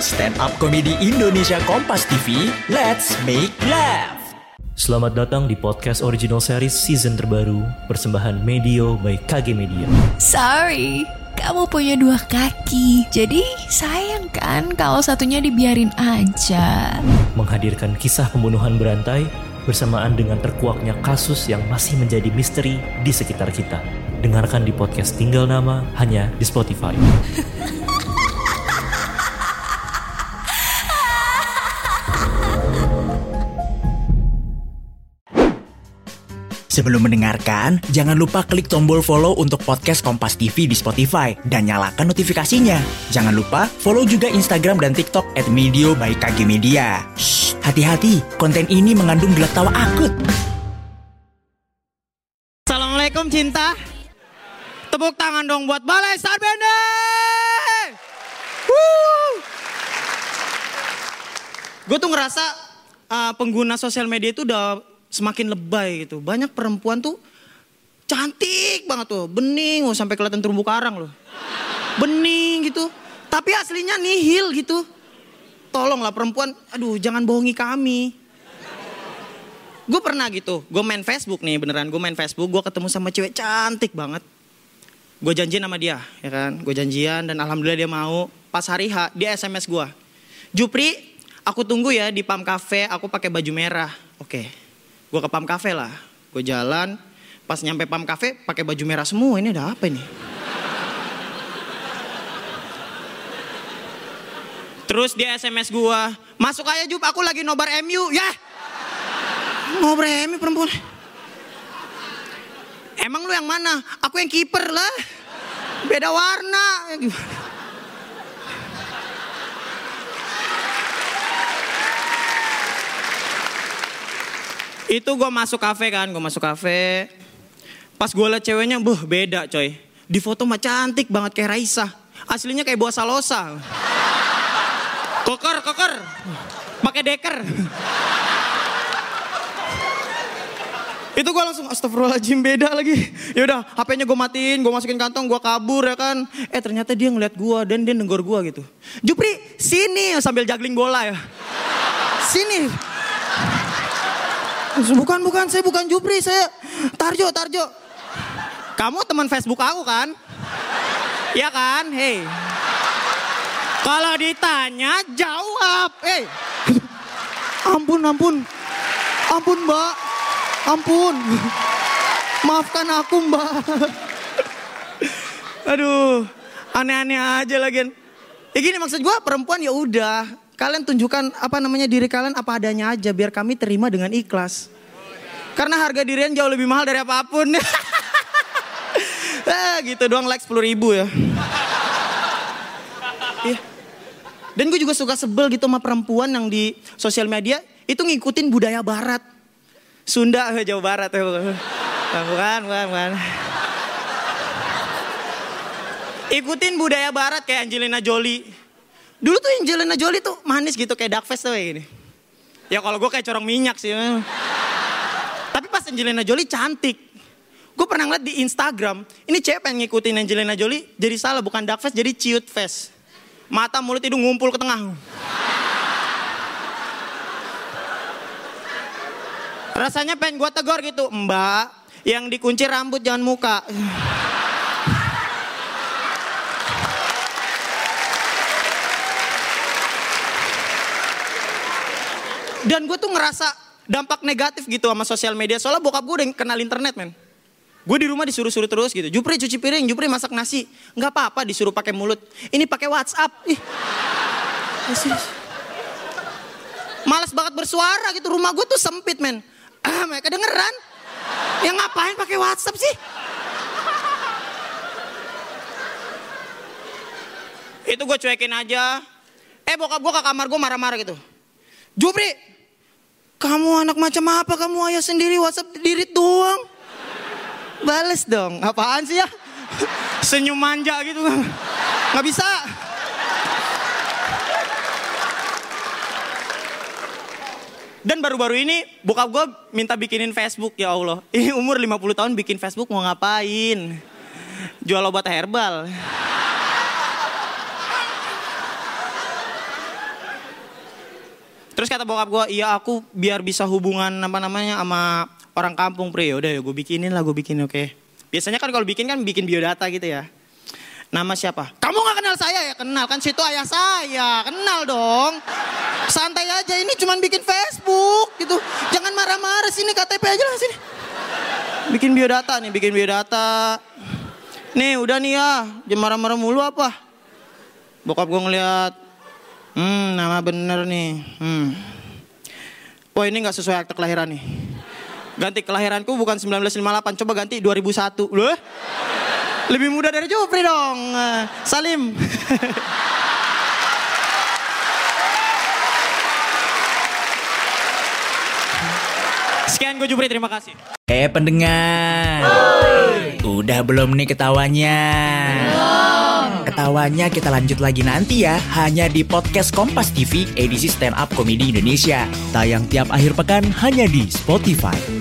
Stand up komedi Indonesia Kompas TV, let's make laugh. Selamat datang di podcast original series season terbaru persembahan Medio by KG Media. Sorry, kamu punya dua kaki. Jadi sayang kan kalau satunya dibiarin aja. Menghadirkan kisah pembunuhan berantai bersamaan dengan terkuaknya kasus yang masih menjadi misteri di sekitar kita. Dengarkan di podcast Tinggal Nama hanya di Spotify. Sebelum mendengarkan, jangan lupa klik tombol follow untuk podcast Kompas TV di Spotify dan nyalakan notifikasinya. Jangan lupa follow juga Instagram dan TikTok at Medio by KG Media. Hati-hati, konten ini mengandung gelak tawa akut. Assalamualaikum cinta. Tepuk tangan dong buat Balai Sarbende. Gue tuh ngerasa uh, pengguna sosial media itu udah semakin lebay gitu. Banyak perempuan tuh cantik banget tuh, bening, oh, sampai kelihatan terumbu karang loh. Bening gitu. Tapi aslinya nihil gitu. Tolonglah perempuan, aduh jangan bohongi kami. Gue pernah gitu, gue main Facebook nih beneran, gue main Facebook, gue ketemu sama cewek cantik banget. Gue janjian sama dia, ya kan, gue janjian dan alhamdulillah dia mau. Pas hari H, dia SMS gue, Jupri, aku tunggu ya di Pam Cafe, aku pakai baju merah. Oke, gue ke Pam Cafe lah, gue jalan, pas nyampe Pam Cafe pakai baju merah semua, ini ada apa ini? Terus dia SMS gue, masuk aja Jup, aku lagi nobar MU, ya. Nobar MU perempuan. Emang lu yang mana? Aku yang kiper lah. Beda warna. Itu gue masuk kafe kan, gue masuk kafe. Pas gue liat ceweknya, buh beda coy. Di foto mah cantik banget kayak Raisa. Aslinya kayak buah salosa. Koker, koker. Pakai deker. Itu gue langsung astagfirullahaladzim beda lagi. Ya udah, HP-nya gue matiin, gue masukin kantong, gue kabur ya kan. Eh ternyata dia ngeliat gue dan dia nenggor gue gitu. Jupri, sini sambil juggling bola ya. Sini. Bukan, bukan, saya bukan Jupri, saya Tarjo, Tarjo. Kamu teman Facebook aku kan? Iya kan? Hei. Kalau ditanya, jawab. Hei. Ampun, ampun. Ampun, Mbak. Ampun. Maafkan aku, Mbak. Aduh, aneh-aneh aja lagi. Ya gini maksud gue perempuan ya udah. Kalian tunjukkan apa namanya diri kalian apa adanya aja biar kami terima dengan ikhlas. Karena harga dirian jauh lebih mahal dari apa pun. eh, gitu doang like 10 ribu ya. Iya. Dan gue juga suka sebel gitu sama perempuan yang di sosial media itu ngikutin budaya barat. Sunda, Jawa Barat. Bukan, bukan, bukan. Ikutin budaya barat kayak Angelina Jolie. Dulu tuh Angelina Jolie tuh manis gitu kayak Duckface tuh kayak gini. Ya kalau gue kayak corong minyak sih. Tapi pas Angelina Jolie cantik. Gue pernah ngeliat di Instagram, ini cewek pengen ngikutin Angelina Jolie, jadi salah bukan Duckface jadi cute face. Mata, mulut, hidung ngumpul ke tengah. Rasanya pengen gue tegur gitu, mbak, yang dikunci rambut jangan muka. Dan gue tuh ngerasa dampak negatif gitu sama sosial media. Soalnya bokap gue udah kenal internet men. Gue di rumah disuruh-suruh terus gitu. Jupri cuci piring, Jupri masak nasi. Nggak apa-apa disuruh pakai mulut. Ini pakai WhatsApp. Ih. Males banget bersuara gitu. Rumah gue tuh sempit men. Ah, mereka dengeran. Yang ngapain pakai WhatsApp sih? Itu gue cuekin aja. Eh bokap gue ke kamar gue marah-marah gitu. Jupri, kamu anak macam apa? Kamu ayah sendiri WhatsApp dirit doang. Bales dong. Apaan sih ya? Senyum manja gitu. Nggak bisa. Dan baru-baru ini bokap gue minta bikinin Facebook ya Allah. Ini umur 50 tahun bikin Facebook mau ngapain? Jual obat herbal. Terus kata bokap gue, iya aku biar bisa hubungan apa namanya sama orang kampung pre. Udah ya gue bikinin lah, gue bikin oke. Biasanya kan kalau bikin kan bikin biodata gitu ya. Nama siapa? Kamu gak kenal saya ya? Kenal kan situ ayah saya. Kenal dong. Santai aja ini cuman bikin Facebook gitu. Jangan marah-marah sini KTP aja lah sini. Bikin biodata nih, bikin biodata. Nih udah nih ya, jangan marah-marah mulu apa? Bokap gue ngeliat, hmm nama bener nih. Hmm. Wah ini gak sesuai akte kelahiran nih. Ganti kelahiranku bukan 1958, coba ganti 2001. Loh? Lebih muda dari Jupri dong. Salim. Sekian gue Jupri, terima kasih. Eh pendengar, udah belum nih ketawanya? Ketawanya kita lanjut lagi nanti ya, hanya di podcast Kompas TV edisi Stand Up Komedi Indonesia. Tayang tiap akhir pekan hanya di Spotify.